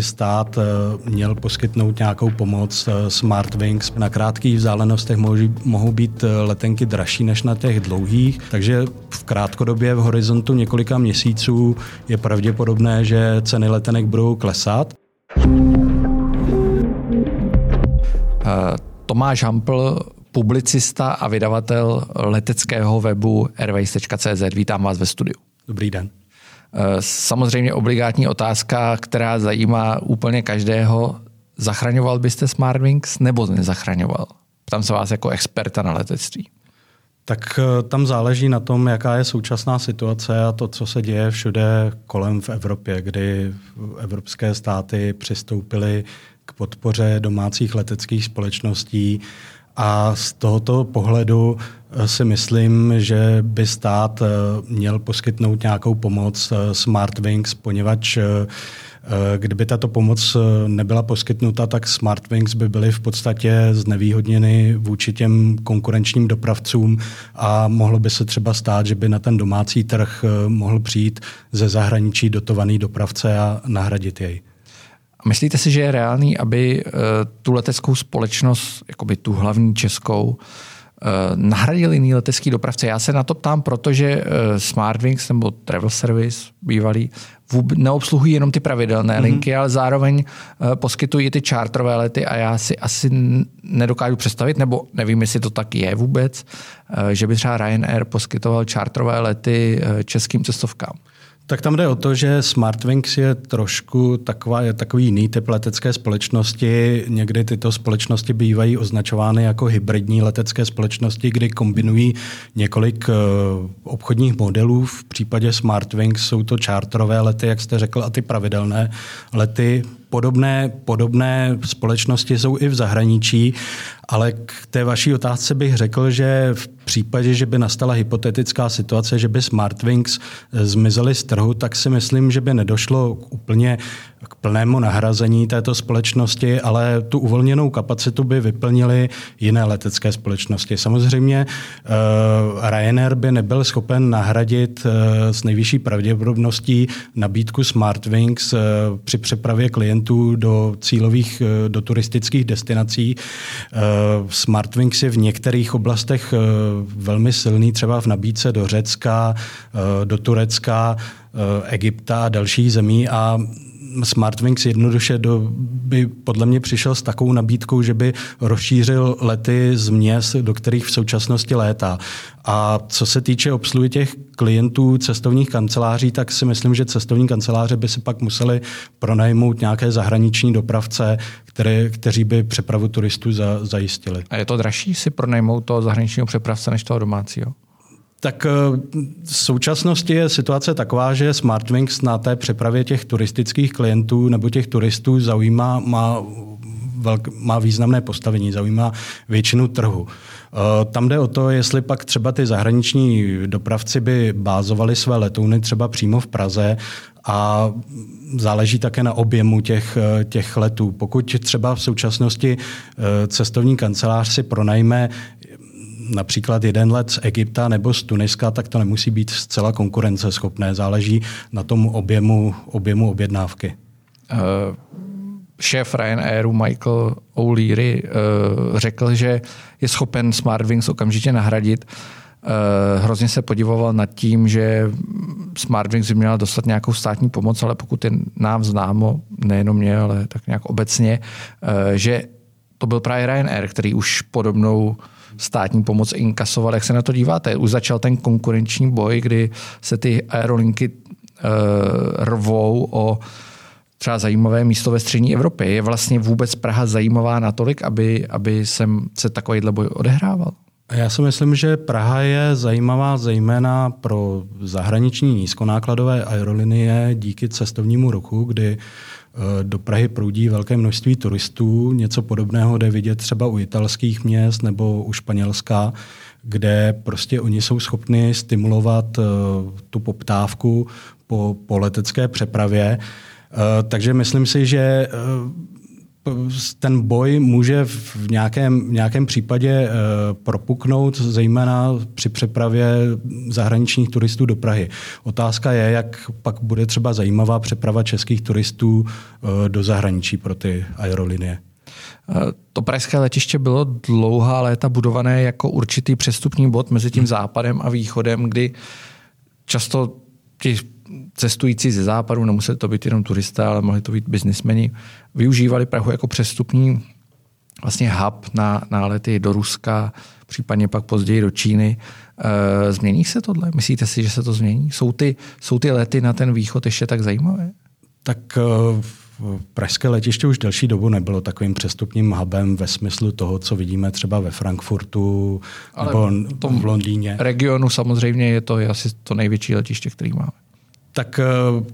Stát eh, měl poskytnout nějakou pomoc eh, Smartwings. Na krátkých vzdálenostech mohou být eh, letenky dražší než na těch dlouhých, takže v krátkodobě v horizontu několika měsíců je pravděpodobné, že ceny letenek budou klesat. Tomáš Hampl, publicista a vydavatel leteckého webu airways.cz. Vítám vás ve studiu. Dobrý den. Samozřejmě obligátní otázka, která zajímá úplně každého. Zachraňoval byste Smartwings nebo nezachraňoval? Ptám se vás jako experta na letectví. Tak eh, tam záleží na tom, jaká je současná situace a to, co se děje všude kolem v Evropě, kdy evropské státy přistoupily k podpoře domácích leteckých společností a z tohoto pohledu eh, si myslím, že by stát eh, měl poskytnout nějakou pomoc eh, Smartwings, poněvadž kdyby tato pomoc nebyla poskytnuta, tak Smartwings by byly v podstatě znevýhodněny vůči těm konkurenčním dopravcům a mohlo by se třeba stát, že by na ten domácí trh mohl přijít ze zahraničí dotovaný dopravce a nahradit jej. Myslíte si, že je reálný, aby uh, tu leteckou společnost, jakoby tu hlavní českou, uh, nahradil jiný letecký dopravce? Já se na to ptám, protože uh, Smartwings nebo Travel Service bývalý neobsluhují jenom ty pravidelné mm-hmm. linky, ale zároveň poskytují ty charterové lety a já si asi nedokážu představit, nebo nevím, jestli to tak je vůbec, že by třeba Ryanair poskytoval charterové lety českým cestovkám. Tak tam jde o to, že Smartwings je trošku taková, je takový jiný typ letecké společnosti. Někdy tyto společnosti bývají označovány jako hybridní letecké společnosti, kdy kombinují několik eh, obchodních modelů. V případě Smartwings jsou to charterové lety, jak jste řekl, a ty pravidelné lety podobné, podobné společnosti jsou i v zahraničí, ale k té vaší otázce bych řekl, že v případě, že by nastala hypotetická situace, že by Smartwings zmizely z trhu, tak si myslím, že by nedošlo k úplně k plnému nahrazení této společnosti, ale tu uvolněnou kapacitu by vyplnili jiné letecké společnosti. Samozřejmě uh, Ryanair by nebyl schopen nahradit uh, s nejvyšší pravděpodobností nabídku Smartwings uh, při přepravě klientů do cílových, uh, do turistických destinací. Uh, Smartwings je v některých oblastech uh, velmi silný, třeba v nabídce do Řecka, uh, do Turecka, Egypta a dalších zemí a Smartwings jednoduše do, by podle mě přišel s takovou nabídkou, že by rozšířil lety z měst, do kterých v současnosti létá. A co se týče obsluhy těch klientů cestovních kanceláří, tak si myslím, že cestovní kanceláře by si pak museli pronajmout nějaké zahraniční dopravce, které, kteří by přepravu turistů za, zajistili. A je to dražší si pronajmout toho zahraničního přepravce než toho domácího? Tak eh, v současnosti je situace taková, že Smartwings na té přepravě těch turistických klientů nebo těch turistů zaujímá, má, velk, má významné postavení, zaujímá většinu trhu. Eh, tam jde o to, jestli pak třeba ty zahraniční dopravci by bázovali své letouny třeba přímo v Praze a záleží také na objemu těch, eh, těch letů. Pokud třeba v současnosti cestovní kancelář si pronajme například jeden let z Egypta nebo z Tuniska, tak to nemusí být zcela konkurenceschopné. Záleží na tom objemu, objemu objednávky. Uh, šéf Ryanairu Michael O'Leary uh, řekl, že je schopen Smartwings okamžitě nahradit. Uh, hrozně se podivoval nad tím, že Smartwings by měla dostat nějakou státní pomoc, ale pokud je nám známo, nejenom mě, ale tak nějak obecně, že to byl právě Ryanair, který už podobnou státní pomoc inkasoval. Jak se na to díváte? Už začal ten konkurenční boj, kdy se ty aerolinky uh, rvou o třeba zajímavé místo ve střední Evropě. Je vlastně vůbec Praha zajímavá natolik, aby, aby sem se takovýhle boj odehrával? Já si myslím, že Praha je zajímavá zejména pro zahraniční nízkonákladové aerolinie díky cestovnímu ruchu, kdy Eh, do Prahy proudí velké množství turistů. Něco podobného jde vidět třeba u italských měst nebo u Španělska, kde prostě oni jsou schopni stimulovat eh, tu poptávku po, po letecké přepravě. Eh, takže myslím si, že ten boj může v nějakém, nějakém případě eh, propuknout, zejména při přepravě zahraničních turistů do Prahy. Otázka je, jak pak bude třeba zajímavá přeprava českých turistů eh, do zahraničí pro ty aerolinie. Eh, to pražské letiště bylo dlouhá léta budované jako určitý přestupní bod mezi tím hmm. západem a východem, kdy často ti cestující ze západu, nemuseli to být jenom turisté, ale mohli to být biznismeni, využívali Prahu jako přestupní vlastně hub na, na lety do Ruska, případně pak později do Číny. E, změní se tohle? Myslíte si, že se to změní? Jsou ty, jsou ty lety na ten východ ještě tak zajímavé? Tak uh Pražské letiště už delší dobu nebylo takovým přestupním hubem ve smyslu toho, co vidíme třeba ve Frankfurtu Ale nebo v Londýně. regionu samozřejmě je to je asi to největší letiště, který máme. Tak eh,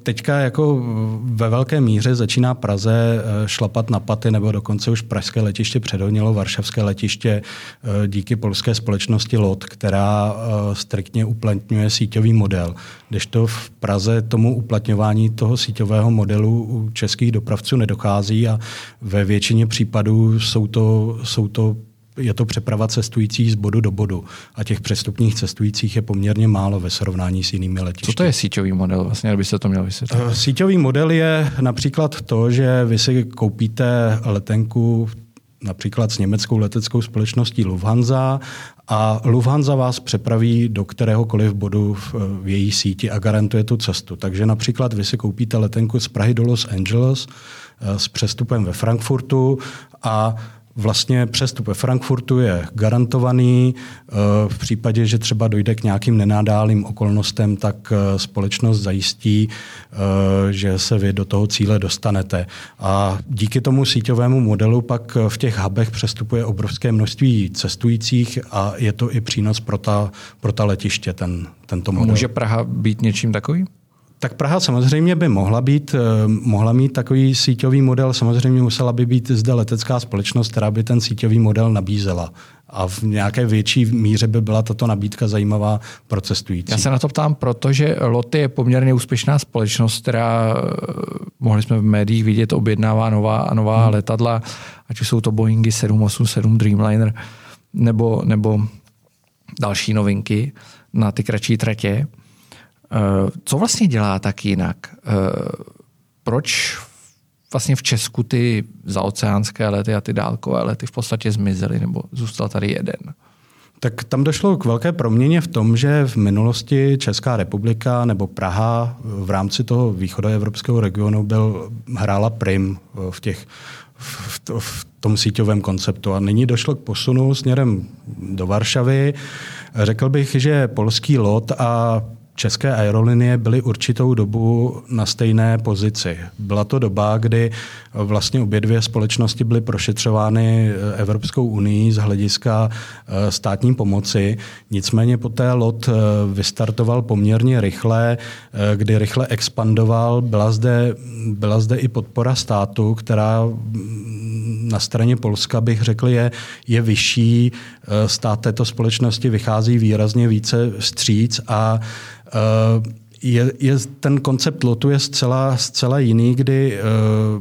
teďka jako ve velké míře začíná Praze eh, šlapat na paty, nebo dokonce už pražské letiště předhonilo varšavské letiště eh, díky polské společnosti LOT, která striktně uplatňuje síťový model. Kdežto v Praze tomu uplatňování toho síťového modelu u českých dopravců nedochází a ve většině případů jsou to, jsou to je to přeprava cestujících z bodu do bodu a těch přestupních cestujících je poměrně málo ve srovnání s jinými letišti. Co to je síťový model? Vlastně, kdybyste to měl vysvětlit. Uh, síťový model je například to, že vy si koupíte letenku například s německou leteckou společností Lufthansa a Lufthansa vás přepraví do kteréhokoliv bodu v, v její síti a garantuje tu cestu. Takže například vy si koupíte letenku z Prahy do Los Angeles eh, s přestupem ve Frankfurtu a Vlastně přestup ve Frankfurtu je garantovaný. Eh, v případě, že třeba dojde k nějakým nenádálým okolnostem, tak eh, společnost zajistí, eh, že se vy do toho cíle dostanete. A díky tomu síťovému modelu pak v těch hubech přestupuje obrovské množství cestujících a je to i přínos pro ta, pro ta letiště, ten, tento model. Může Praha být něčím takovým? Tak Praha samozřejmě by mohla být, eh, mohla mít takový síťový model, samozřejmě musela by být zde letecká společnost, která by ten síťový model nabízela. A v nějaké větší míře by byla tato nabídka zajímavá pro cestující. Já se na to ptám, protože Loty je poměrně úspěšná společnost, která, eh, mohli jsme v médiích vidět, objednává nová a nová hmm. letadla, ať už jsou to Boeingy 787 Dreamliner nebo, nebo další novinky na ty kratší tratě. Eh, co vlastně dělá tak jinak? Eh, proč vlastně v Česku ty zaoceánské lety a ty dálkové lety v podstatě zmizely, nebo zůstal tady jeden? Tak tam došlo k velké proměně v tom, že v minulosti Česká republika nebo Praha v rámci toho východoevropského regionu byl, hrála prim v, těch, v, v tom síťovém konceptu. A nyní došlo k posunu směrem do Varšavy. Řekl bych, že polský lot a české aerolinie byly určitou dobu na stejné pozici. Byla to doba, kdy vlastně obě dvě společnosti byly prošetřovány eh, Evropskou unii z hlediska eh, státní pomoci. Nicméně poté LOT eh, vystartoval poměrně rychle, kdy rychle expandoval. Byla zde, byla zde i podpora státu, která mm, na straně Polska bych řekl je, je vyšší. Stát této společnosti vychází výrazně více vstříc a Eh, je, je, ten koncept lotu je zcela, zcela jiný, kdy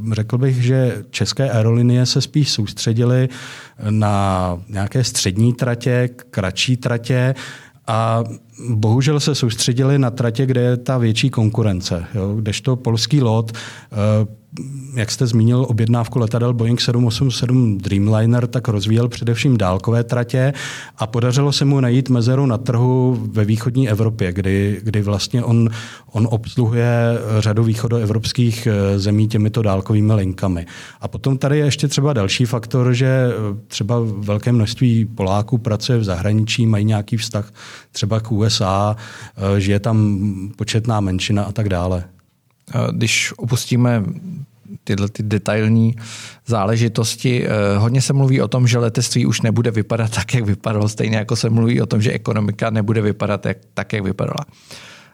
uh, řekl bych, že české aerolinie se spíš soustředily na nějaké střední tratě, kratší tratě a bohužel se soustředili na tratě, kde je ta větší konkurence. Jo? Kdežto polský lot uh, jak jste zmínil objednávku letadel Boeing 787 Dreamliner, tak rozvíjel především dálkové tratě a podařilo se mu najít mezeru na trhu ve východní Evropě, kdy, kdy vlastně on, on obsluhuje řadu východoevropských eh, zemí těmito dálkovými linkami. A potom tady je ještě třeba další faktor, že eh, třeba velké množství Poláků pracuje v zahraničí, mají nějaký vztah třeba k USA, eh, žije tam početná menšina a tak dále. Když opustíme tyhle ty detailní záležitosti. Eh, hodně se mluví o tom, že letectví už nebude vypadat tak, jak vypadalo, stejně jako se mluví o tom, že ekonomika nebude vypadat jak, tak, jak vypadala.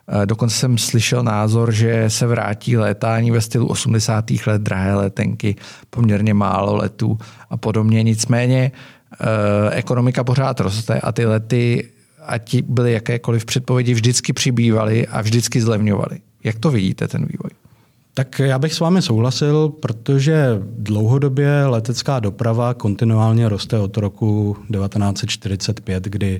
Eh, dokonce jsem slyšel názor, že se vrátí létání ve stylu 80. let, drahé letenky, poměrně málo letů a podobně. Nicméně eh, ekonomika pořád roste a ty lety, ať byly jakékoliv předpovědi, vždycky přibývaly a vždycky zlevňovaly. Jak to vidíte, ten vývoj? Tak já bych s vámi souhlasil, protože dlouhodobě letecká doprava kontinuálně roste od roku 1945, kdy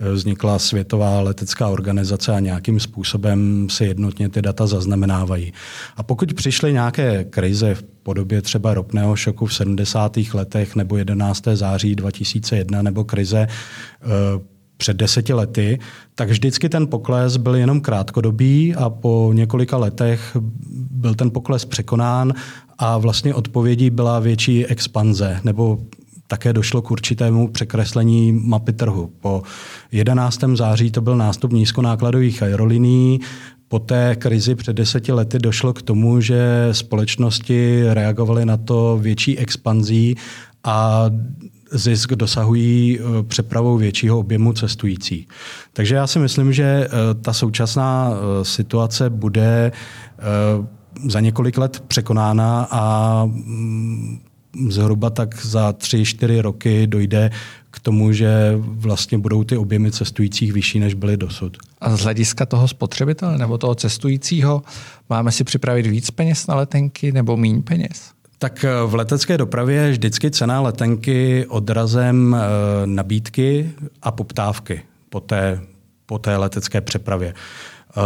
eh, vznikla Světová letecká organizace a nějakým způsobem se jednotně ty data zaznamenávají. A pokud přišly nějaké krize v podobě třeba ropného šoku v 70. letech nebo 11. září 2001 nebo krize eh, před deseti lety, tak vždycky ten pokles byl jenom krátkodobý a po několika letech byl ten pokles překonán a vlastně odpovědí byla větší expanze nebo také došlo k určitému překreslení mapy trhu. Po 11. září to byl nástup nízkonákladových aerolinií, po té krizi před deseti lety došlo k tomu, že společnosti reagovaly na to větší expanzí a zisk dosahují eh, přepravou většího objemu cestujících. Takže já si myslím, že eh, ta současná eh, situace bude za několik let překonána a mm, zhruba tak za tři, čtyři roky dojde k tomu, že vlastně budou ty objemy cestujících vyšší, než byly dosud. A z hlediska toho spotřebitele nebo toho cestujícího máme si připravit víc peněz na letenky nebo méně peněz? Tak eh, v letecké dopravě je vždycky cena letenky odrazem eh, nabídky a poptávky po té, po té letecké přepravě. Eh,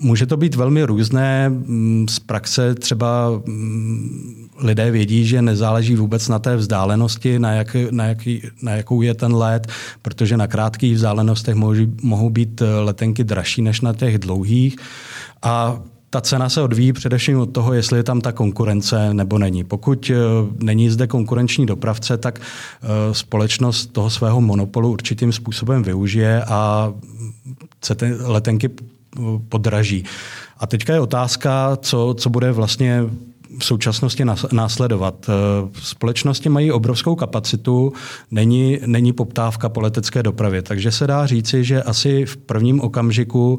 může to být velmi různé. Mm, z praxe třeba mm, lidé vědí, že nezáleží vůbec na té vzdálenosti, na, jak, na, jaký, na jakou je ten let, protože na krátkých vzdálenostech mohou, mohou být letenky dražší než na těch dlouhých. A ta cena se odvíjí především od toho, jestli je tam ta konkurence nebo není. Pokud eh, není zde konkurenční dopravce, tak eh, společnost toho svého monopolu určitým způsobem využije a letenky podraží. A teďka je otázka, co, co bude vlastně v současnosti následovat. Eh, společnosti mají obrovskou kapacitu, není, není poptávka po letecké dopravě, takže se dá říci, že asi v prvním okamžiku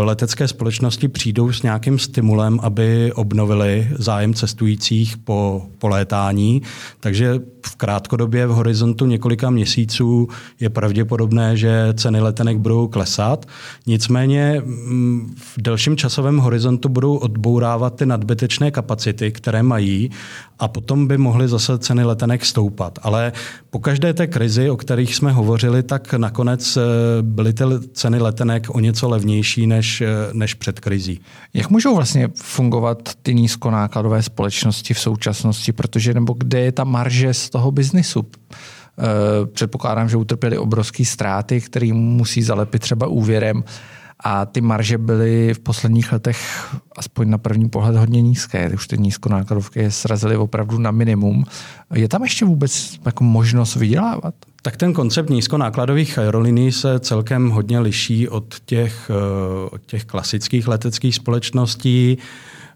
letecké společnosti přijdou s nějakým stimulem, aby obnovili zájem cestujících po, po létání. Takže v krátkodobě, v horizontu několika měsíců je pravděpodobné, že ceny letenek budou klesat. Nicméně mm, v delším časovém horizontu budou odbourávat ty nadbytečné kapacity, které mají a potom by mohly zase ceny letenek stoupat. Ale po každé té krizi, o kterých jsme hovořili, tak nakonec eh, byly ty ceny letenek o něco levnější než, eh, než před krizí. Jak můžou vlastně fungovat ty nízkonákladové společnosti v současnosti, protože nebo kde je ta marže z toho biznisu? Eh, předpokládám, že utrpěli obrovské ztráty, které musí zalepit třeba úvěrem a ty marže byly v posledních letech aspoň na první pohled hodně nízké. Už ty nízkonákladovky srazily opravdu na minimum. Je tam ještě vůbec jako možnost vydělávat? Tak ten koncept nízkonákladových aerolinií se celkem hodně liší od těch, eh, od těch klasických leteckých společností.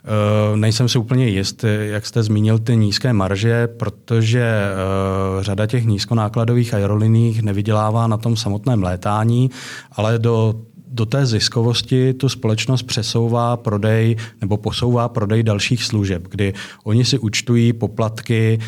Eh, nejsem si úplně jist, jak jste zmínil ty nízké marže, protože eh, řada těch nízkonákladových aeroliní nevydělává na tom samotném létání, ale do do té ziskovosti tu společnost přesouvá prodej nebo posouvá prodej dalších služeb, kdy oni si účtují poplatky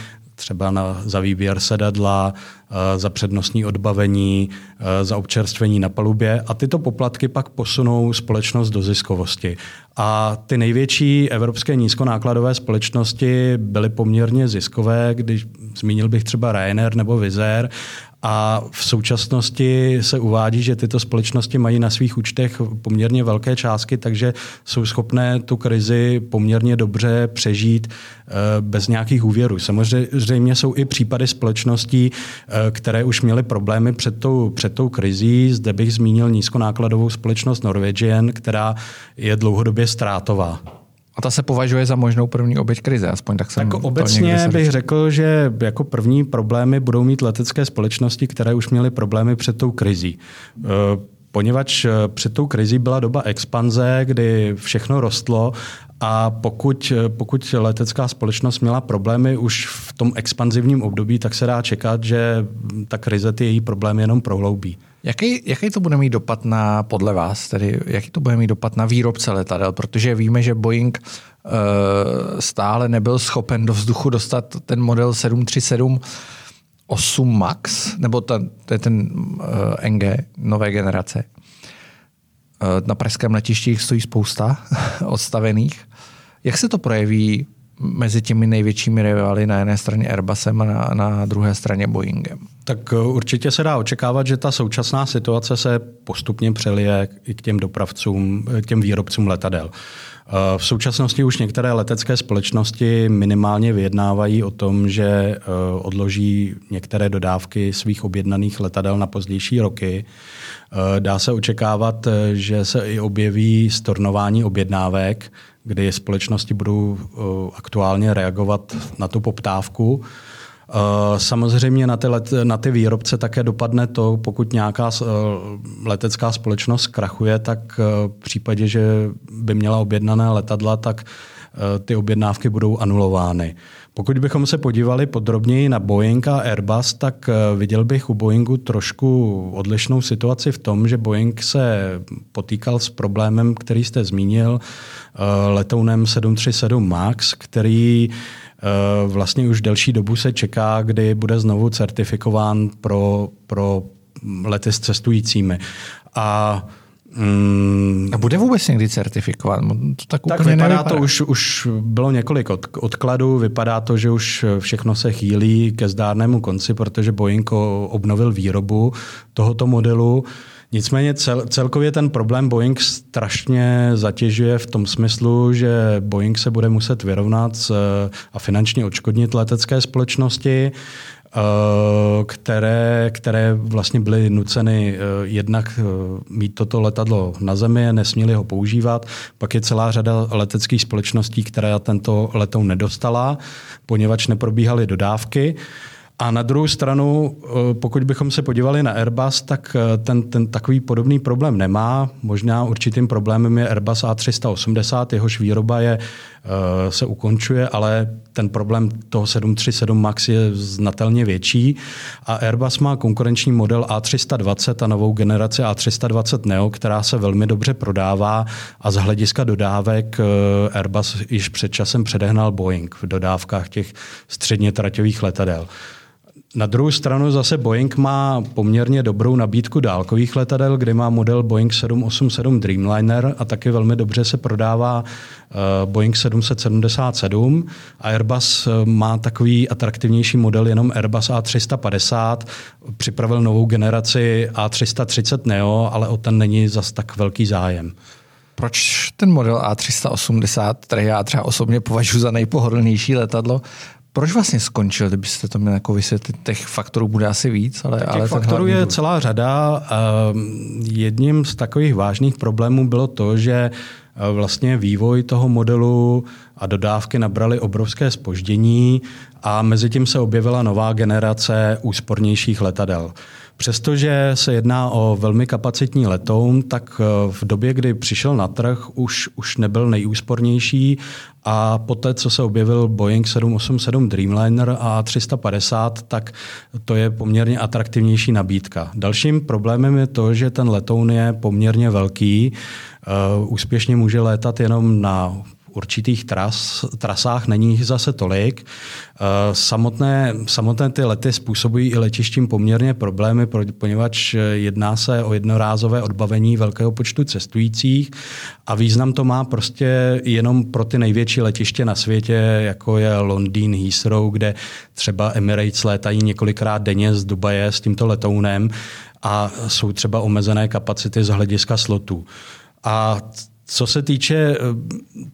třeba na, za výběr sedadla, eh, za přednostní odbavení, eh, za občerstvení na palubě a tyto poplatky pak posunou společnost do ziskovosti. A ty největší evropské nízkonákladové společnosti byly poměrně ziskové, když zmínil bych třeba Ryanair nebo Vizer a v současnosti se uvádí, že tyto společnosti mají na svých účtech poměrně velké částky, takže jsou schopné tu krizi poměrně dobře přežít eh, bez nějakých úvěrů. Samozřejmě jsou i případy společností, eh, které už měly problémy před tou, před tou krizí. Zde bych zmínil nízkonákladovou společnost Norwegian, která je dlouhodobě ztrátová. A ta se považuje za možnou první oběť krize, aspoň tak jsem tak obecně bych řekl, že jako první problémy budou mít letecké společnosti, které už měly problémy před tou krizí. E, poněvadž e, před tou krizí byla doba expanze, kdy všechno rostlo a pokud, e, pokud letecká společnost měla problémy už v tom expanzivním období, tak se dá čekat, že ta krize ty její problémy jenom prohloubí. Jaký, jaký to bude mít dopad na, podle vás, tedy jaký to bude mít dopad na výrobce letadel? Protože víme, že Boeing uh, stále nebyl schopen do vzduchu dostat ten model 737 8 Max, nebo ta, to je ten uh, eh, NG nové generace. Uh, na pražském letišti jich stojí spousta odstavených. Jak se to projeví mezi těmi největšími rivaly na jedné straně Airbusem a na, na druhé straně Boeingem? Tak eh, určitě se dá očekávat, že ta současná situace se postupně přelije i k těm dopravcům, k těm výrobcům letadel. Eh, v současnosti už některé letecké společnosti minimálně vyjednávají o tom, že eh, odloží některé dodávky svých objednaných letadel na pozdější roky. Dá se očekávat, že se i objeví stornování objednávek, kdy společnosti budou aktuálně reagovat na tu poptávku. Samozřejmě na ty, let, na ty výrobce také dopadne to, pokud nějaká letecká společnost krachuje, tak v případě, že by měla objednané letadla, tak ty objednávky budou anulovány. Pokud bychom se podívali podrobněji na Boeing a Airbus, tak viděl bych u Boeingu trošku odlišnou situaci v tom, že Boeing se potýkal s problémem, který jste zmínil, letounem 737 MAX, který Eh, vlastně už delší dobu se čeká, kdy bude znovu certifikován pro, pro lety s cestujícími. A Mm, a bude vůbec někdy certifikován? To tak, tak vypadá nevypadá. to, už, už bylo několik od, odkladů, vypadá to, že už všechno se chýlí ke zdárnému konci, protože Boeing obnovil výrobu tohoto modelu. Nicméně cel, celkově ten problém Boeing strašně zatěžuje v tom smyslu, že Boeing se bude muset vyrovnat s, a finančně odškodnit letecké společnosti, eh, které, které vlastně byly nuceny eh, jednak eh, mít toto letadlo na zemi, nesměli ho používat. Pak je celá řada leteckých společností, která tento letou nedostala, poněvadž neprobíhaly dodávky. A na druhou stranu, eh, pokud bychom se podívali na Airbus, tak eh, ten, ten takový podobný problém nemá. Možná určitým problémem je Airbus A380, jehož výroba je, eh, se ukončuje, ale ten problém toho 737 MAX je znatelně větší. A Airbus má konkurenční model A320 a novou generaci A320 Neo, která se velmi dobře prodává a z hlediska dodávek Airbus již před časem předehnal Boeing v dodávkách těch středně traťových letadel. Na druhou stranu zase Boeing má poměrně dobrou nabídku dálkových letadel, kde má model Boeing 787 Dreamliner a taky velmi dobře se prodává uh, Boeing 777. Airbus eh, má takový atraktivnější model jenom Airbus A350. Připravil novou generaci A330 Neo, ale o ten není zas tak velký zájem. Proč ten model A380, který já třeba osobně považuji za nejpohodlnější letadlo, proč vlastně skončil, kdybyste to měli jako vysvětlit? Těch faktorů bude asi víc, ale... Těch ale faktorů je bude. celá řada. Ehm, jedním z takových vážných problémů bylo to, že eh, vlastně vývoj toho modelu a dodávky nabraly obrovské spoždění a mezi tím se objevila nová generace úspornějších letadel. Přestože se jedná o velmi kapacitní letoun, tak eh, v době, kdy přišel na trh, už, už nebyl nejúspornější a poté, co se objevil Boeing 787 Dreamliner a 350, tak to je poměrně atraktivnější nabídka. Dalším problémem je to, že ten letoun je poměrně velký, uh, úspěšně může létat jenom na určitých tras, trasách není jich zase tolik. Eh, samotné, samotné ty lety způsobují i letištím poměrně problémy, poněvadž jedná se o jednorázové odbavení velkého počtu cestujících a význam to má prostě jenom pro ty největší letiště na světě, jako je Londýn, Heathrow, kde třeba Emirates létají několikrát denně z Dubaje s tímto letounem a jsou třeba omezené kapacity z hlediska slotů. A co se týče eh,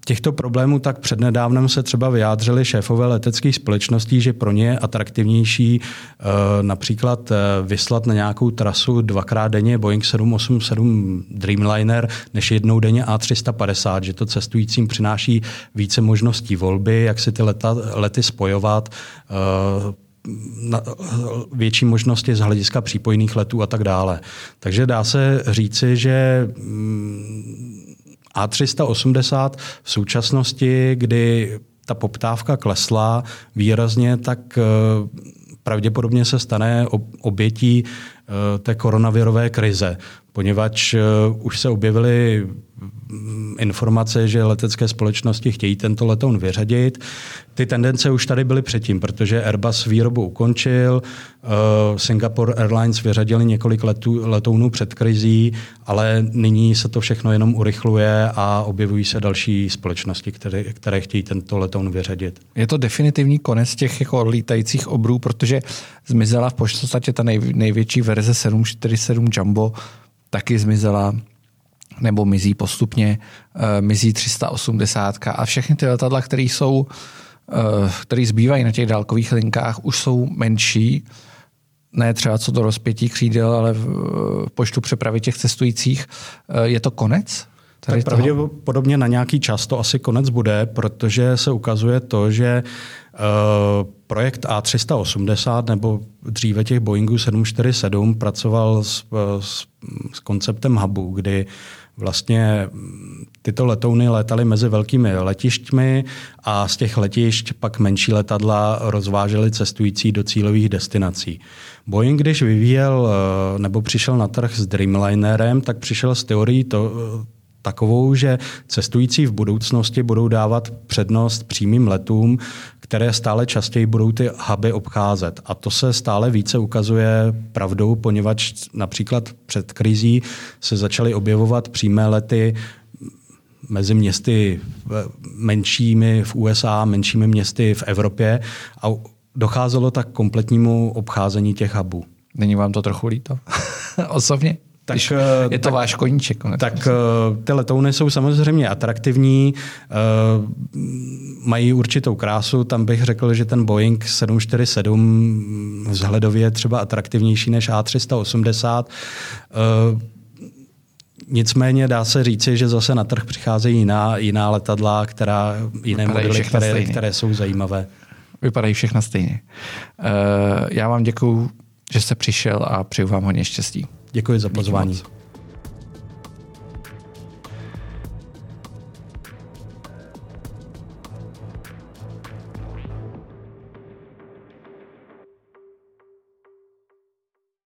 těchto problémů, tak přednedávnem se třeba vyjádřili šéfové leteckých společností, že pro ně je atraktivnější eh, například eh, vyslat na nějakou trasu dvakrát denně Boeing 787 Dreamliner než jednou denně A350, že to cestujícím přináší více možností volby, jak si ty leta, lety spojovat, na, větší možnosti z hlediska přípojných letů a tak dále. Takže dá se říci, že mm, a380 v současnosti, kdy ta poptávka klesla výrazně, tak eh, pravděpodobně se stane obětí eh, té koronavirové krize, poněvadž eh, už se objevily informace, že letecké společnosti chtějí tento letoun vyřadit. Ty tendence už tady byly předtím, protože Airbus výrobu ukončil, uh, Singapore Airlines vyřadili několik letů, letounů před krizí, ale nyní se to všechno jenom urychluje a objevují se další společnosti, které, které chtějí tento letoun vyřadit. Je to definitivní konec těch jako lítajících obrů, protože zmizela v podstatě ta nej, největší verze 747 Jumbo, taky zmizela nebo mizí postupně, uh, mizí 380 a všechny ty letadla, které jsou, uh, které zbývají na těch dálkových linkách, už jsou menší, ne třeba co do rozpětí křídel, ale v, počtu přepravy těch cestujících. Uh, je to konec? tak pravděpodobně na nějaký čas to asi konec bude, protože se ukazuje to, že uh, projekt A380 nebo dříve těch Boeingů 747 pracoval s, s, s konceptem hubu, kdy vlastně tyto letouny létaly mezi velkými letištmi a z těch letišť pak menší letadla rozvážely cestující do cílových destinací. Boeing, když vyvíjel eh, nebo přišel na trh s Dreamlinerem, tak přišel s teorií to, takovou, že cestující v budoucnosti budou dávat přednost přímým letům, které stále častěji budou ty huby obcházet. A to se stále více ukazuje pravdou, poněvadž například před krizí se začaly objevovat přímé lety mezi městy menšími v USA, menšími městy v Evropě a docházelo tak kompletnímu obcházení těch hubů. Není vám to trochu líto? Osobně? Tak, Když eh, je to tak, váš koníček. Konec. Tak uh, ty letouny jsou samozřejmě atraktivní, uh, mají určitou krásu. Tam bych řekl, že ten Boeing 747 vzhledově je třeba atraktivnější než A380. Uh, Nicméně dá se říci, že zase na trh přicházejí jiná, jiná letadla, která, jiné Vypadají modely, které, které jsou zajímavé. Vypadají všechno stejně. Uh, já vám děkuji, že jste přišel a přeju vám hodně štěstí. Děkuji za pozvání.